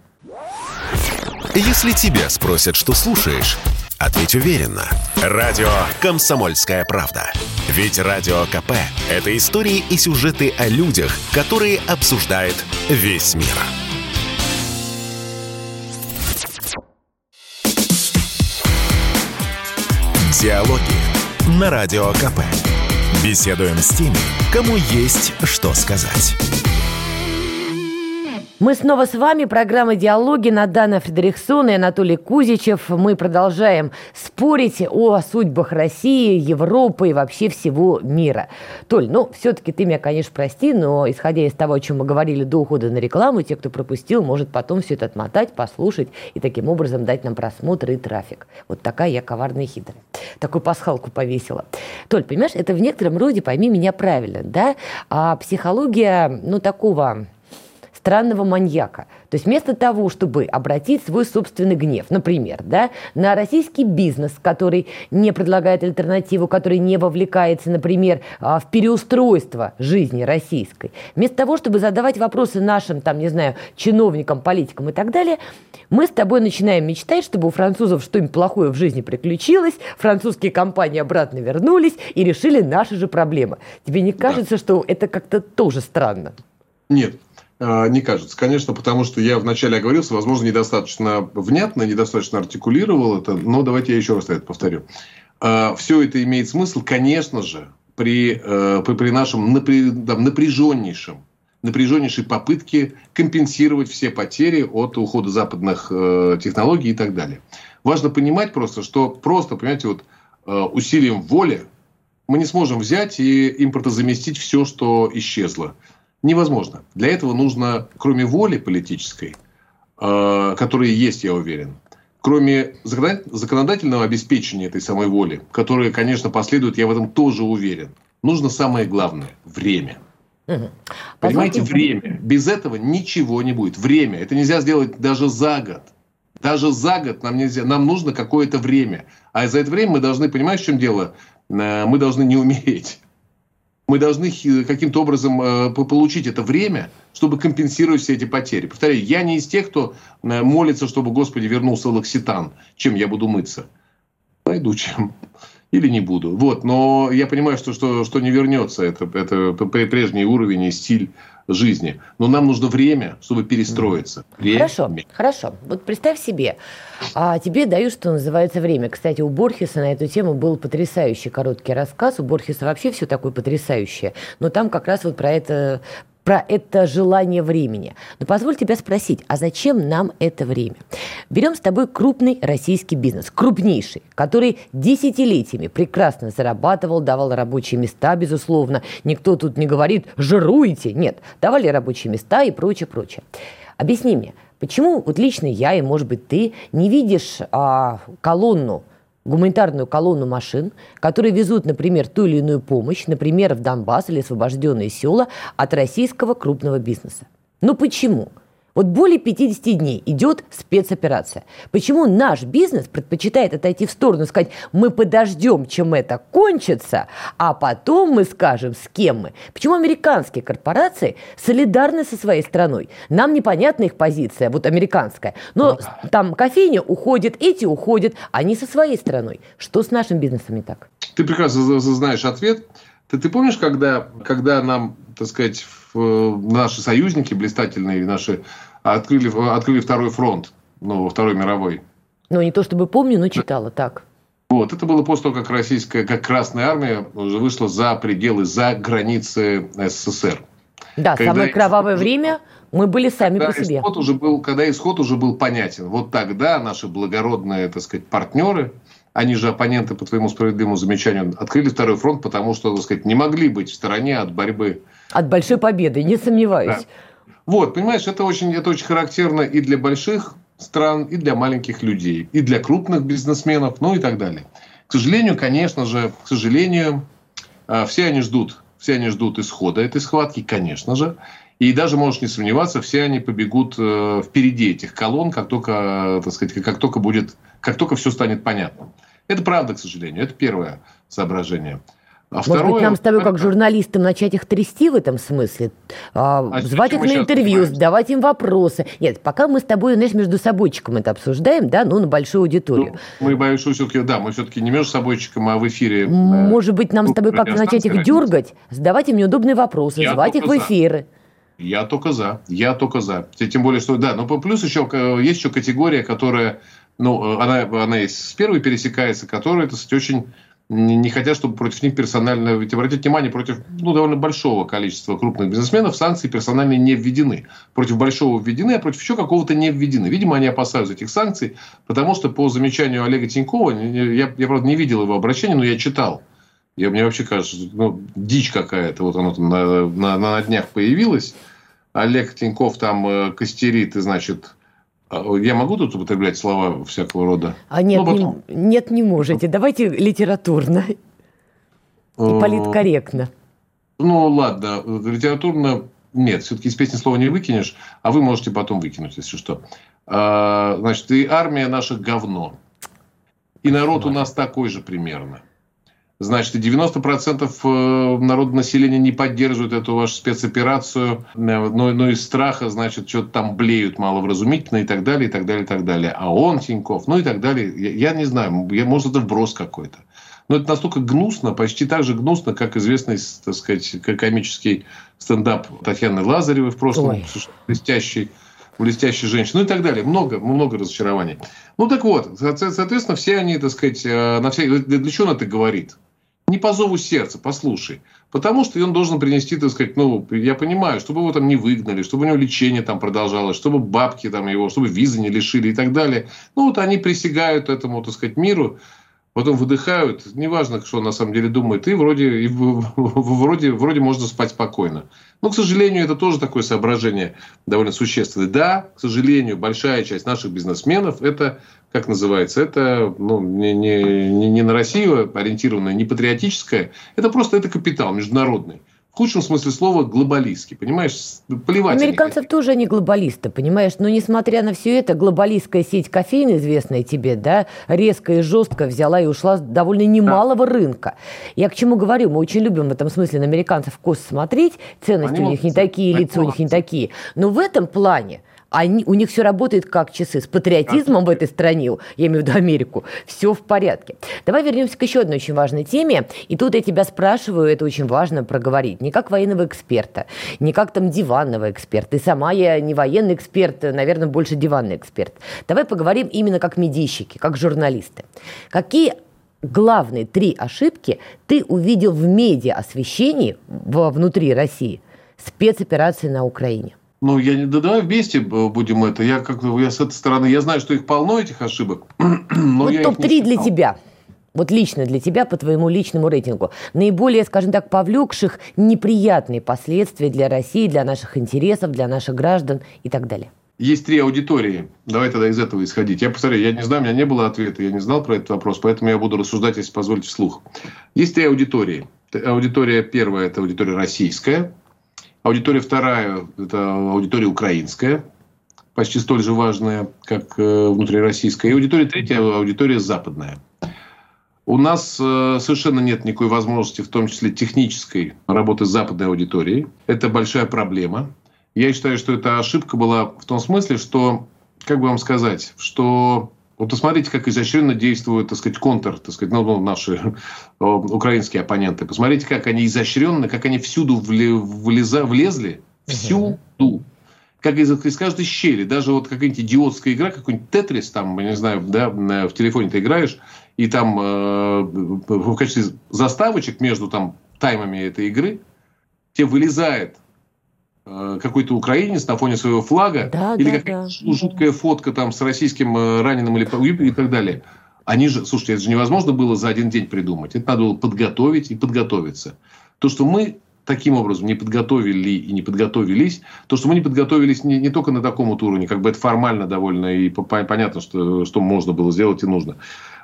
Если тебя спросят, что слушаешь, ответь уверенно. Радио «Комсомольская правда». Ведь Радио КП – это истории и сюжеты о людях, которые обсуждает весь мир. Диалоги на Радио КП. Беседуем с теми, кому есть что сказать. Мы снова с вами. Программа «Диалоги» Надана Фредериксон и Анатолий Кузичев. Мы продолжаем спорить о судьбах России, Европы и вообще всего мира. Толь, ну, все-таки ты меня, конечно, прости, но исходя из того, о чем мы говорили до ухода на рекламу, те, кто пропустил, может потом все это отмотать, послушать и таким образом дать нам просмотр и трафик. Вот такая я коварная и хитрая. Такую пасхалку повесила. Толь, понимаешь, это в некотором роде, пойми меня правильно, да? А психология, ну, такого странного маньяка. То есть вместо того, чтобы обратить свой собственный гнев, например, да, на российский бизнес, который не предлагает альтернативу, который не вовлекается, например, а, в переустройство жизни российской, вместо того, чтобы задавать вопросы нашим, там, не знаю, чиновникам, политикам и так далее, мы с тобой начинаем мечтать, чтобы у французов что-нибудь плохое в жизни приключилось, французские компании обратно вернулись и решили наши же проблемы. Тебе не кажется, да. что это как-то тоже странно? Нет, не кажется. Конечно, потому что я вначале оговорился, возможно, недостаточно внятно, недостаточно артикулировал это, но давайте я еще раз это повторю. А, Все это имеет смысл, конечно же, при, э, при, при нашем напряженнейшем напряженнейшей попытки компенсировать все потери от ухода западных э, технологий и так далее. Важно понимать просто, что просто, понимаете, вот э, усилием воли мы не сможем взять и импортозаместить все, что исчезло. Невозможно. Для этого нужно, кроме воли политической, э, которая есть, я уверен, кроме законодательного обеспечения этой самой воли, которая, конечно, последует, я в этом тоже уверен, нужно самое главное – время. Угу. Понимаете, время. Без этого ничего не будет. Время. Это нельзя сделать даже за год. Даже за год нам нельзя. Нам нужно какое-то время. А за это время мы должны, понимать, в чем дело? Э, мы должны не умереть. Мы должны каким-то образом э, получить это время, чтобы компенсировать все эти потери. Повторяю, я не из тех, кто э, молится, чтобы Господи вернулся лакситан, чем я буду мыться. Пойду чем или не буду. Вот, но я понимаю, что, что, что не вернется это, это прежний уровень и стиль жизни. Но нам нужно время, чтобы перестроиться. Время. Хорошо, хорошо. Вот представь себе, а тебе дают, что называется, время. Кстати, у Борхеса на эту тему был потрясающий короткий рассказ. У Борхеса вообще все такое потрясающее. Но там как раз вот про это про это желание времени. Но позволь тебя спросить, а зачем нам это время? Берем с тобой крупный российский бизнес, крупнейший, который десятилетиями прекрасно зарабатывал, давал рабочие места, безусловно. Никто тут не говорит «жируйте». Нет, давали рабочие места и прочее, прочее. Объясни мне, почему вот лично я и, может быть, ты не видишь а, колонну гуманитарную колонну машин, которые везут, например, ту или иную помощь, например, в Донбасс или освобожденные села от российского крупного бизнеса. Ну почему? Вот более 50 дней идет спецоперация. Почему наш бизнес предпочитает отойти в сторону и сказать, мы подождем, чем это кончится, а потом мы скажем, с кем мы. Почему американские корпорации солидарны со своей страной? Нам непонятна их позиция, вот американская. Но там кофейня уходит, эти уходят, они со своей страной. Что с нашим бизнесом не так? Ты прекрасно знаешь ответ. Ты, ты помнишь, когда, когда нам, так сказать, наши союзники блистательные, наши открыли, открыли второй фронт, ну, Второй мировой. Ну, не то чтобы помню, но читала так. Вот, это было после того, как российская, как Красная Армия уже вышла за пределы, за границы СССР. Да, когда самое кровавое время мы были сами по себе. Исход уже был, когда исход уже был понятен. Вот тогда наши благородные, так сказать, партнеры, они же оппоненты, по твоему справедливому замечанию, открыли второй фронт, потому что, так сказать, не могли быть в стороне от борьбы. От большой победы, не сомневаюсь. Да. Вот, понимаешь, это очень, это очень характерно и для больших стран, и для маленьких людей, и для крупных бизнесменов, ну и так далее. К сожалению, конечно же, к сожалению, а, все они ждут, все они ждут исхода этой схватки, конечно же. И даже можешь не сомневаться, все они побегут э, впереди этих колонн, как только, так сказать, как только будет, как только все станет понятным. Это правда, к сожалению. Это первое соображение. А Может второе, быть, нам с тобой, как журналистам, начать их трясти в этом смысле? А, а звать их на интервью, задавать им вопросы. Нет, пока мы с тобой, знаешь, между собойчиком это обсуждаем, да, ну, на большую аудиторию. Ну, мы большую все-таки, да, мы все-таки не между собойчиком, а в эфире. Э, Может быть, нам с тобой как-то начать их дергать, задавать им неудобные вопросы, Я звать их в эфиры. За. Я только за. Я только за. Тем более, что, да, но плюс еще есть еще категория, которая, ну, она, она есть с первой пересекается, которая, так сказать, очень не хотят, чтобы против них персонально... Ведь обратите внимание, против ну, довольно большого количества крупных бизнесменов санкции персонально не введены. Против большого введены, а против еще какого-то не введены. Видимо, они опасаются этих санкций, потому что по замечанию Олега Тинькова, я, я правда, не видел его обращения, но я читал. Я, мне вообще кажется, ну, дичь какая-то. Вот оно там на, на, на днях появилось. Олег Тиньков там э, костерит, и, значит, я могу тут употреблять слова всякого рода? А нет, ну, потом... не, нет, не можете. Давайте литературно и э, политкорректно. Ну, ладно, литературно нет, все-таки из песни слова не выкинешь, а вы можете потом выкинуть, если что. А, значит, и армия наша говно. И народ у нас такой же примерно. Значит, 90% э, народного населения не поддерживают эту вашу спецоперацию, э, но, но из страха, значит, что-то там блеют маловразумительно и так далее, и так далее, и так далее. А он, Тиньков, ну и так далее. Я, я не знаю, я, может, это вброс какой-то. Но это настолько гнусно, почти так же гнусно, как известный, так сказать, комический стендап Татьяны Лазаревой в прошлом, Ой. блестящий блестящей женщины, ну и так далее. Много, много разочарований. Ну так вот, соответственно, все они, так сказать, э, на все, для чего он это говорит? Не по зову сердца, послушай. Потому что он должен принести, так сказать, ну, я понимаю, чтобы его там не выгнали, чтобы у него лечение там продолжалось, чтобы бабки там его, чтобы визы не лишили и так далее. Ну, вот они присягают этому, так сказать, миру, потом выдыхают, неважно, что на самом деле думает, и вроде, и вроде, вроде можно спать спокойно. Но, к сожалению, это тоже такое соображение довольно существенное. Да, к сожалению, большая часть наших бизнесменов это, как называется, это ну, не, не, не на Россию ориентированное, не патриотическое, это просто это капитал международный в худшем смысле слова глобалистский, понимаешь? Плевать. Американцев тоже они глобалисты, понимаешь? Но несмотря на все это, глобалистская сеть кофеин, известная тебе, да, резко и жестко взяла и ушла с довольно немалого да. рынка. Я к чему говорю? Мы очень любим в этом смысле на американцев кост смотреть, ценности они у них не такие, лица у них не такие. Но в этом плане они, у них все работает как часы. С патриотизмом в этой стране, я имею в виду Америку, все в порядке. Давай вернемся к еще одной очень важной теме. И тут я тебя спрашиваю, это очень важно проговорить. Не как военного эксперта, не как там диванного эксперта. И сама я не военный эксперт, наверное, больше диванный эксперт. Давай поговорим именно как медийщики, как журналисты. Какие главные три ошибки ты увидел в медиа освещении внутри России спецоперации на Украине? Ну, я не, да давай вместе будем это. Я как я с этой стороны, я знаю, что их полно, этих ошибок. Но вот топ-3 для тебя. Вот лично для тебя, по твоему личному рейтингу. Наиболее, скажем так, повлекших неприятные последствия для России, для наших интересов, для наших граждан и так далее. Есть три аудитории. Давай тогда из этого исходить. Я повторяю, я не знаю, у меня не было ответа, я не знал про этот вопрос, поэтому я буду рассуждать, если позволите, вслух. Есть три аудитории. Аудитория первая – это аудитория российская – Аудитория вторая – это аудитория украинская, почти столь же важная, как э, внутрироссийская. И аудитория третья – аудитория западная. У нас э, совершенно нет никакой возможности, в том числе технической, работы с западной аудиторией. Это большая проблема. Я считаю, что эта ошибка была в том смысле, что, как бы вам сказать, что вот посмотрите, как изощренно действуют, так сказать, контр, так сказать, ну, ну наши э, украинские оппоненты. Посмотрите, как они изощренно, как они всюду влеза, влезли, всюду. Как из, из каждой щели, даже вот какая-нибудь идиотская игра, какой-нибудь тетрис, там, я не знаю, да, в телефоне ты играешь, и там э, в качестве заставочек между там таймами этой игры тебе вылезает Э, какой-то украинец на фоне своего флага, да, или да, какая-то да. жуткая фотка там с российским э, раненым или и так далее. Они же, слушайте, это же невозможно было за один день придумать. Это надо было подготовить и подготовиться. То, что мы таким образом не подготовили и не подготовились, то, что мы не подготовились не, не только на таком вот уровне, как бы это формально довольно и понятно, что, что можно было сделать и нужно.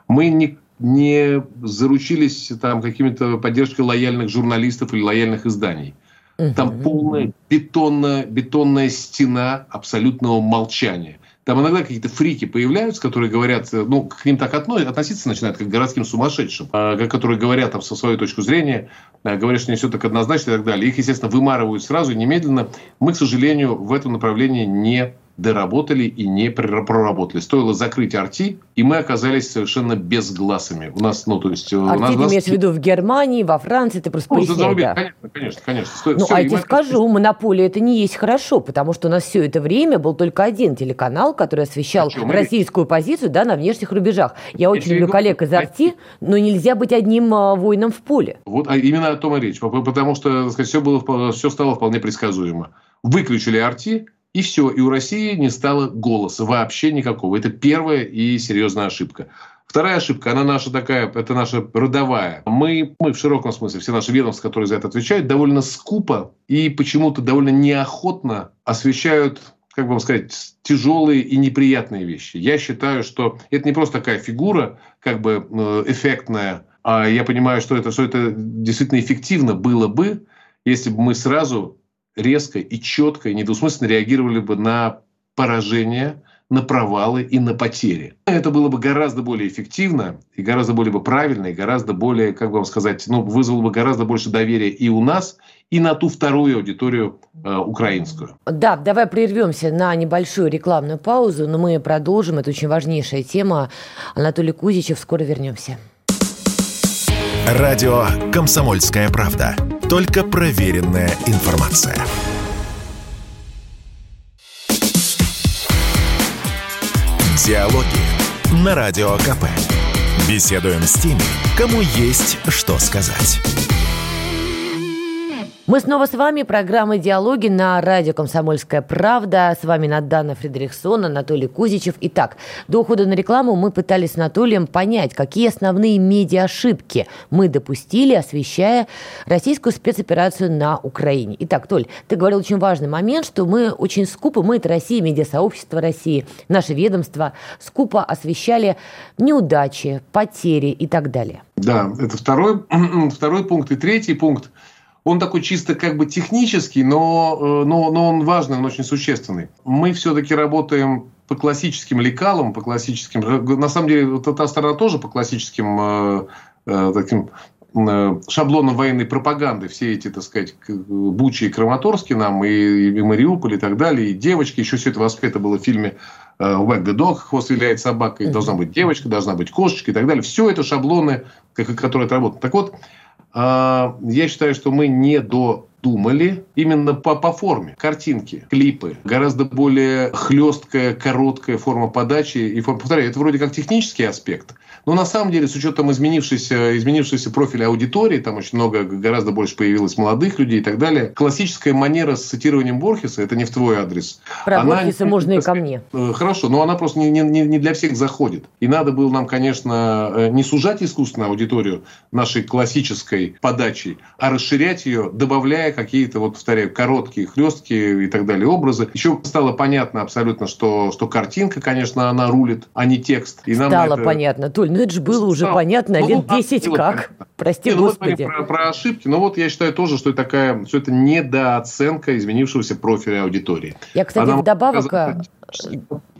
Мы не, не заручились там какими-то поддержкой лояльных журналистов или лояльных изданий. Там полная бетонная, бетонная стена абсолютного молчания. Там иногда какие-то фрики появляются, которые говорят, ну, к ним так относиться начинают, как к городским сумасшедшим, а, которые говорят там со своей точки зрения, а, говорят, что не все так однозначно и так далее. Их, естественно, вымарывают сразу и немедленно. Мы, к сожалению, в этом направлении не доработали и не проработали. Стоило закрыть арти, и мы оказались совершенно безгласыми. У нас, ну, то есть... Арти нас, ты имеешь в виду в Германии, во Франции, ты просто ну, поясняй, да. Конечно, конечно, конечно. Сто, ну, все, а я тебе скажу, монополия это не есть хорошо, потому что у нас все это время был только один телеканал, который освещал российскую позицию да, на внешних рубежах. Я очень люблю коллег из Арти, но нельзя быть одним а, воином в поле. Вот а именно о том и речь. Потому что сказать, все, было, все стало вполне предсказуемо. Выключили Арти, и все, и у России не стало голоса вообще никакого. Это первая и серьезная ошибка. Вторая ошибка, она наша такая, это наша родовая. Мы, мы в широком смысле, все наши ведомства, которые за это отвечают, довольно скупо и почему-то довольно неохотно освещают как бы вам сказать, тяжелые и неприятные вещи. Я считаю, что это не просто такая фигура, как бы э, эффектная, а я понимаю, что это, что это действительно эффективно было бы, если бы мы сразу резко и четко и недвусмысленно реагировали бы на поражение, на провалы и на потери. Это было бы гораздо более эффективно и гораздо более бы правильно, и гораздо более, как бы вам сказать, ну, вызвало бы гораздо больше доверия и у нас, и на ту вторую аудиторию э, украинскую. Да, давай прервемся на небольшую рекламную паузу, но мы продолжим. Это очень важнейшая тема. Анатолий Кузичев, скоро вернемся. Радио «Комсомольская правда». Только проверенная информация. Диалоги на Радио КП. Беседуем с теми, кому есть что сказать. Мы снова с вами. Программа «Диалоги» на радио «Комсомольская правда». С вами Надана Фредериксон, Анатолий Кузичев. Итак, до ухода на рекламу мы пытались с Анатолием понять, какие основные медиа-ошибки мы допустили, освещая российскую спецоперацию на Украине. Итак, Толь, ты говорил очень важный момент, что мы очень скупо, мы это Россия, медиасообщество России, наше ведомство, скупо освещали неудачи, потери и так далее. Да, это второй, второй пункт. И третий пункт – он такой чисто как бы технический, но, э, но, но он важный, он очень существенный. Мы все-таки работаем по классическим лекалам, по классическим... На самом деле, вот эта сторона тоже по классическим э, э, таким э, шаблонам военной пропаганды. Все эти, так сказать, Бучи и Краматорский нам, и, и Мариуполь и так далее, и девочки. Еще все это воспето было в фильме Wag the Dog, хвост виляет собакой, должна быть девочка, должна быть кошечка и так далее. Все это шаблоны, которые отработаны. Так вот, я считаю, что мы не додумали именно по, по форме. Картинки, клипы, гораздо более хлесткая, короткая форма подачи. И, повторяю, это вроде как технический аспект. Но на самом деле, с учетом изменившейся, изменившейся профиля аудитории, там очень много, гораздо больше появилось молодых людей и так далее, классическая манера с цитированием Борхеса, это не в твой адрес. Про она, Борхеса можно и ко мне. Э, хорошо, но она просто не, не, не для всех заходит. И надо было нам, конечно, э, не сужать искусственно аудиторию нашей классической подачей, а расширять ее, добавляя какие-то, вот повторяю, короткие, хлесткие и так далее образы. Еще стало понятно абсолютно, что, что картинка, конечно, она рулит, а не текст. И нам стало это... понятно. Толь, ну это же было уже понятно ну, лет 10 как. Понятно. Прости, Не, ну, Господи. Про, про ошибки, но вот я считаю тоже, что это такая, что это недооценка изменившегося профиля аудитории. Я, кстати, Она вдобавок... Показать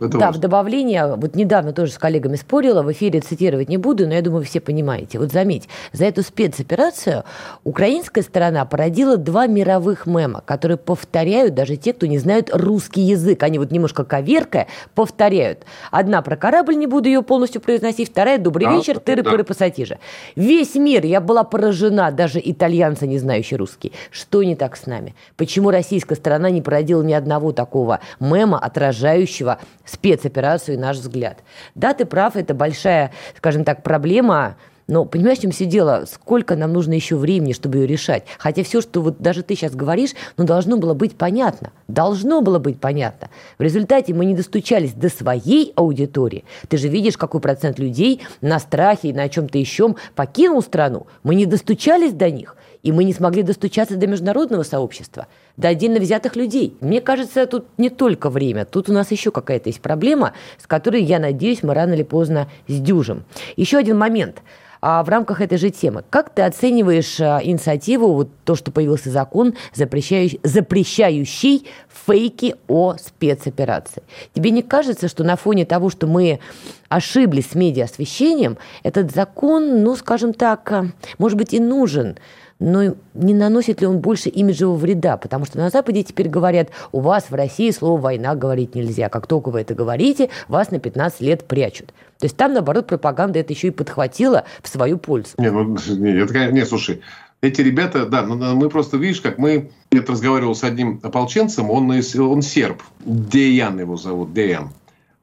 это да, важно. в добавление, вот недавно тоже с коллегами спорила, в эфире цитировать не буду, но я думаю, все понимаете. Вот заметь, за эту спецоперацию украинская сторона породила два мировых мема, которые повторяют даже те, кто не знают русский язык. Они вот немножко коверкая повторяют. Одна про корабль, не буду ее полностью произносить, вторая «Добрый да, вечер, тыры-пыры да. пассатижи». Весь мир, я была поражена, даже итальянцы, не знающие русский. Что не так с нами? Почему российская сторона не породила ни одного такого мема, отражающего осуществляющего спецоперацию, наш взгляд. Да, ты прав, это большая, скажем так, проблема, но понимаешь, в чем все дело? Сколько нам нужно еще времени, чтобы ее решать? Хотя все, что вот даже ты сейчас говоришь, ну, должно было быть понятно. Должно было быть понятно. В результате мы не достучались до своей аудитории. Ты же видишь, какой процент людей на страхе и на чем-то еще покинул страну. Мы не достучались до них. И мы не смогли достучаться до международного сообщества, до отдельно взятых людей. Мне кажется, тут не только время, тут у нас еще какая-то есть проблема, с которой, я надеюсь, мы рано или поздно сдюжим. Еще один момент а в рамках этой же темы. Как ты оцениваешь а, инициативу, вот то, что появился закон, запрещающий, запрещающий фейки о спецоперации? Тебе не кажется, что на фоне того, что мы ошиблись с медиа-освещением, этот закон, ну, скажем так, а, может быть, и нужен – но не наносит ли он больше имиджевого вреда? Потому что на Западе теперь говорят, у вас в России слово «война» говорить нельзя. Как только вы это говорите, вас на 15 лет прячут. То есть там, наоборот, пропаганда это еще и подхватила в свою пользу. Не, ну, не, это, не слушай, эти ребята, да, ну, мы просто, видишь, как мы, я разговаривал с одним ополченцем, он, он серб, Деян его зовут, Деян.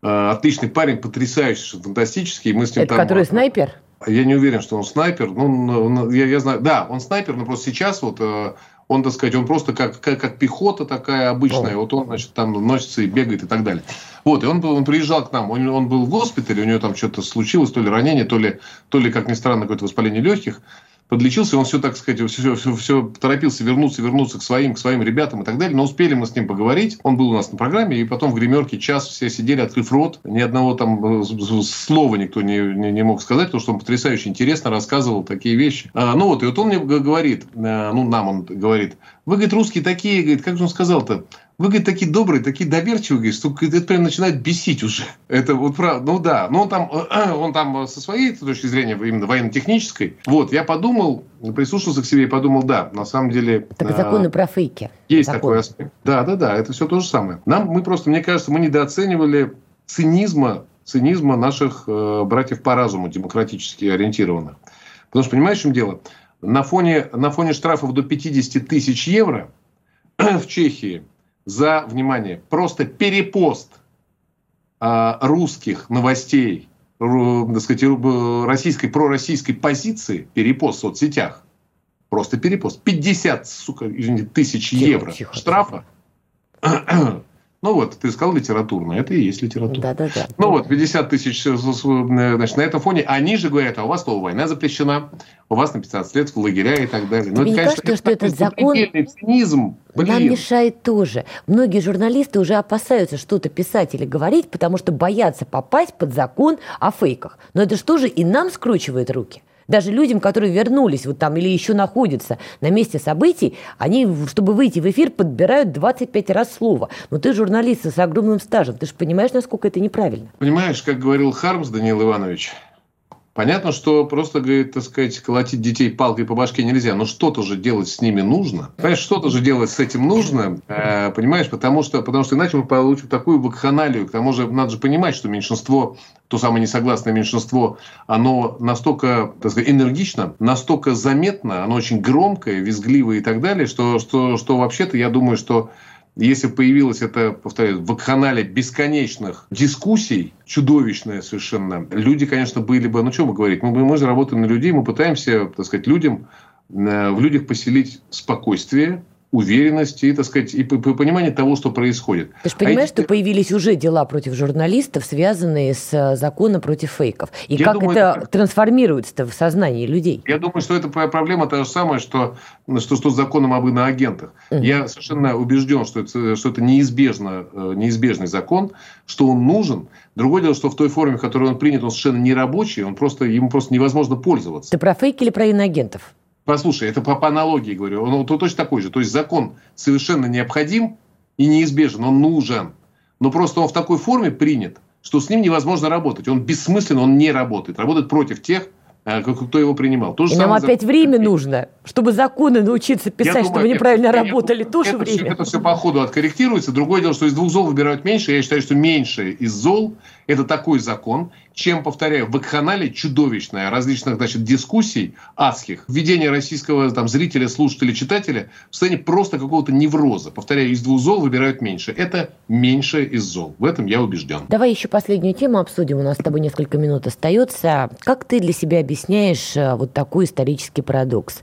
А, отличный парень, потрясающий, фантастический. Мы с ним это там, который снайпер? Я не уверен, что он снайпер. Ну, я, я знаю, да, он снайпер, но просто сейчас вот э, он, так сказать, он просто как, как, как пехота такая обычная. Вот он, значит, там носится и бегает и так далее. Вот, и он, он приезжал к нам, он, он был в госпитале, у него там что-то случилось, то ли ранение, то ли, то ли как ни странно, какое-то воспаление легких подлечился, он все, так сказать, все, все, все торопился вернуться, вернуться к своим, к своим ребятам и так далее. Но успели мы с ним поговорить. Он был у нас на программе, и потом в гримерке час все сидели, открыв рот. Ни одного там э, слова никто не, не, не мог сказать, потому что он потрясающе интересно рассказывал такие вещи. А, ну вот, и вот он мне говорит, э, ну нам он говорит, вы, говорит, русские такие, говорит, как же он сказал-то? Вы, говорит, такие добрые, такие доверчивые, говорит, что это прям начинает бесить уже. Это вот правда, ну да, но он там, он там со своей точки зрения, именно военно-технической. Вот, я подумал, прислушался к себе и подумал, да, на самом деле... Так законы а, про фейки. Есть Закон. такой аспект. Да, да, да, это все то же самое. Нам, мы просто, мне кажется, мы недооценивали цинизма, цинизма наших э, братьев по разуму, демократически ориентированных. Потому что, понимаешь, в чем дело? На фоне, на фоне штрафов до 50 тысяч евро в Чехии за, внимание, просто перепост а, русских новостей так сказать, российской, пророссийской позиции, перепост в соцсетях, просто перепост, 50, сука, извините, тысяч тихо, евро тихо, штрафа, тихо. Ну вот, ты сказал литературно, это и есть литература. Да, да, да. Ну вот, 50 тысяч, э, значит, на этом фоне, они же говорят, а у вас слово война запрещена, у вас на 15 лет в лагеря и так далее. Ну, Тебе это, не конечно, кажется, что этот закон цинизм, нам мешает тоже. Многие журналисты уже опасаются что-то писать или говорить, потому что боятся попасть под закон о фейках. Но это же тоже и нам скручивает руки даже людям, которые вернулись вот там или еще находятся на месте событий, они, чтобы выйти в эфир, подбирают 25 раз слово. Но ты журналист с огромным стажем, ты же понимаешь, насколько это неправильно? Понимаешь, как говорил Хармс Даниил Иванович, Понятно, что просто, говорит, так сказать, колотить детей палкой по башке нельзя, но что-то же делать с ними нужно. Понимаешь, что-то же делать с этим нужно, э, понимаешь, потому что, потому что иначе мы получим такую вакханалию. К тому же надо же понимать, что меньшинство, то самое несогласное меньшинство, оно настолько, так сказать, энергично, настолько заметно, оно очень громкое, визгливое и так далее, что, что, что вообще-то я думаю, что если появилась это, повторяю, в канале бесконечных дискуссий, чудовищная совершенно, люди, конечно, были бы, ну что мы говорить, мы, мы же работаем на людей, мы пытаемся, так сказать, людям, э, в людях поселить спокойствие, уверенности и, так сказать, и понимание того, что происходит. Ты же понимаешь, а что появились уже дела против журналистов, связанные с э, законом против фейков. И Я как думаю, это, это трансформируется в сознании людей? Я думаю, что эта проблема та же самая, что, что, что с законом об иноагентах. Mm. Я совершенно убежден, что это, что это неизбежно, э, неизбежный закон, что он нужен. Другое дело, что в той форме, в которой он принят, он совершенно не рабочий, он просто, ему просто невозможно пользоваться. Ты про фейки или про иноагентов? Послушай, это по, по аналогии говорю, он, он точно такой же. То есть закон совершенно необходим и неизбежен, он нужен. Но просто он в такой форме принят, что с ним невозможно работать. Он бессмыслен, он не работает. Работает против тех, кто его принимал. То же и нам опять время нужно, чтобы законы научиться писать, думаю, чтобы неправильно это, работали. Это, тоже это время. Все, это все по ходу откорректируется. Другое дело, что из двух зол выбирают меньше. Я считаю, что меньше из зол – это такой закон, чем, повторяю, в вакханалии чудовищная различных значит, дискуссий адских, введение российского там, зрителя, слушателя, читателя в состоянии просто какого-то невроза. Повторяю, из двух зол выбирают меньше. Это меньше из зол. В этом я убежден. Давай еще последнюю тему обсудим. У нас с тобой несколько минут остается. Как ты для себя объясняешь э, вот такой исторический парадокс?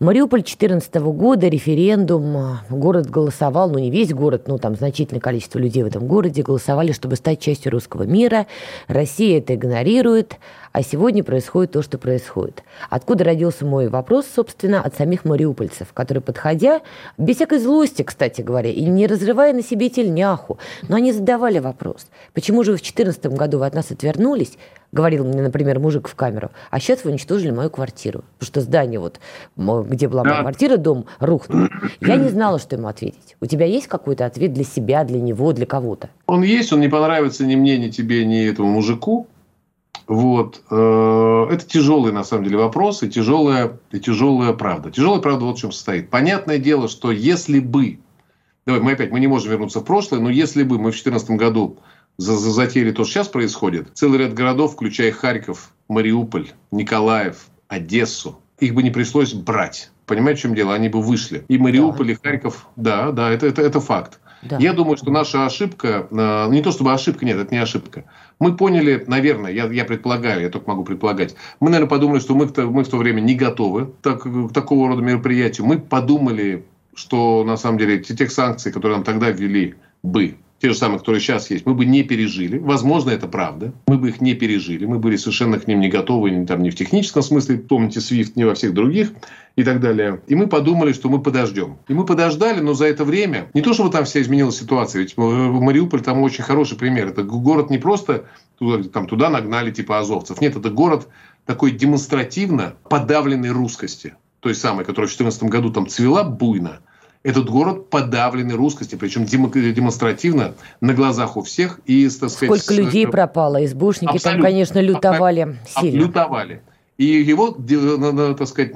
Мариуполь 2014 года, референдум, э, город голосовал, ну не весь город, но там значительное количество людей в этом городе голосовали, чтобы стать частью русского мира. Россия это игнорирует, а сегодня происходит то, что происходит. Откуда родился мой вопрос, собственно, от самих мариупольцев, которые, подходя, без всякой злости, кстати говоря, и не разрывая на себе тельняху, но они задавали вопрос, почему же вы в 2014 году вы от нас отвернулись, говорил мне, например, мужик в камеру, а сейчас вы уничтожили мою квартиру, потому что здание, вот, где была моя квартира, дом, рухнул. Я не знала, что ему ответить. У тебя есть какой-то ответ для себя, для него, для кого-то? Он есть, он не понравится ни мне, ни тебе, ни этому мужику. Вот. Э, это тяжелый, на самом деле, вопрос и тяжелая, и тяжелая правда. Тяжелая правда вот в чем состоит. Понятное дело, что если бы, давай, мы опять, мы не можем вернуться в прошлое, но если бы мы в 2014 году затеяли то, что сейчас происходит, целый ряд городов, включая Харьков, Мариуполь, Николаев, Одессу, их бы не пришлось брать. Понимаете, в чем дело? Они бы вышли. И Мариуполь, да. и Харьков, да, да, это, это, это факт. Да. Я думаю, что наша ошибка, э, не то чтобы ошибка, нет, это не ошибка. Мы поняли, наверное, я, я предполагаю, я только могу предполагать, мы, наверное, подумали, что мы, мы в то время не готовы так, к такого рода мероприятию. Мы подумали, что на самом деле те, тех санкций, которые нам тогда ввели бы, те же самые, которые сейчас есть, мы бы не пережили. Возможно, это правда. Мы бы их не пережили. Мы были совершенно к ним не готовы, ни, там, ни в техническом смысле, помните, SWIFT, ни во всех других и так далее. И мы подумали, что мы подождем. И мы подождали, но за это время, не то чтобы там вся изменилась ситуация, ведь Мариуполь там очень хороший пример. Это город не просто туда, там, туда нагнали типа азовцев. Нет, это город такой демонстративно подавленной русскости. Той самой, которая в 2014 году там цвела буйно – этот город подавленный русскости, причем демонстративно на глазах у всех. И, так сказать, Сколько людей с... пропало, избушники там, конечно, лютовали сильно. Лютовали. И его, так сказать,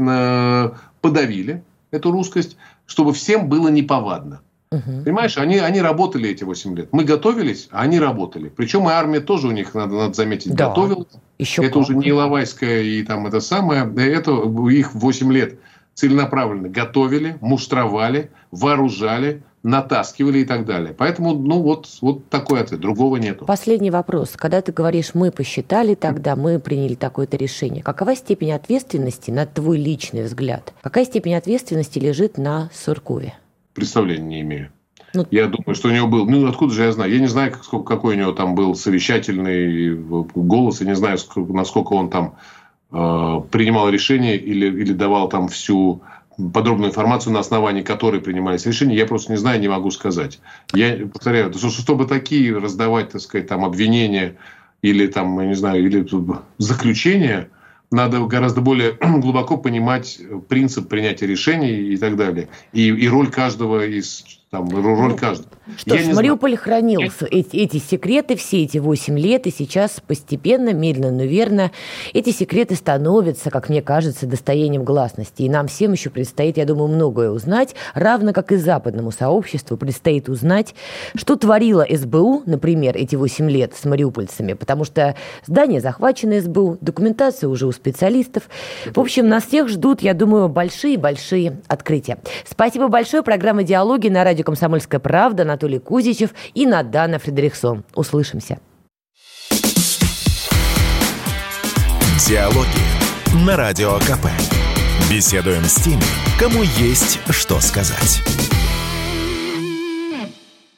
подавили, эту русскость, чтобы всем было неповадно. Угу. Понимаешь, они, они работали эти 8 лет. Мы готовились, а они работали. Причем и армия тоже у них, надо, надо заметить, да. готовилась. Еще это как. уже не Иловайская и там это самое. Это их 8 лет целенаправленно готовили, муштровали, вооружали, натаскивали и так далее. Поэтому, ну, вот, вот такой ответ, другого нету. Последний вопрос. Когда ты говоришь, мы посчитали тогда, мы приняли такое-то решение, какова степень ответственности, на твой личный взгляд, какая степень ответственности лежит на Суркове? Представления не имею. Ну, я думаю, что у него был... Ну, откуда же я знаю? Я не знаю, сколько, какой у него там был совещательный голос, я не знаю, насколько он там э, принимал решения или, или давал там всю подробную информацию, на основании которой принимались решения, я просто не знаю, не могу сказать. Я повторяю, чтобы такие раздавать, так сказать, там обвинения или там, я не знаю, или заключения, надо гораздо более глубоко понимать принцип принятия решений и так далее. И, и роль каждого из там роль каждого. Что ж, Мариуполь знаю. хранил эти, эти секреты все эти 8 лет, и сейчас постепенно, медленно, но верно, эти секреты становятся, как мне кажется, достоянием гласности. И нам всем еще предстоит, я думаю, многое узнать, равно как и западному сообществу предстоит узнать, что творила СБУ, например, эти 8 лет с мариупольцами, потому что здание захвачено СБУ, документация уже у специалистов. В общем, нас всех ждут, я думаю, большие-большие открытия. Спасибо большое. Программа «Диалоги» на радио радио «Комсомольская правда» Анатолий Кузичев и Надана Фредериксон. Услышимся. Диалоги на Радио КП. Беседуем с теми, кому есть что сказать.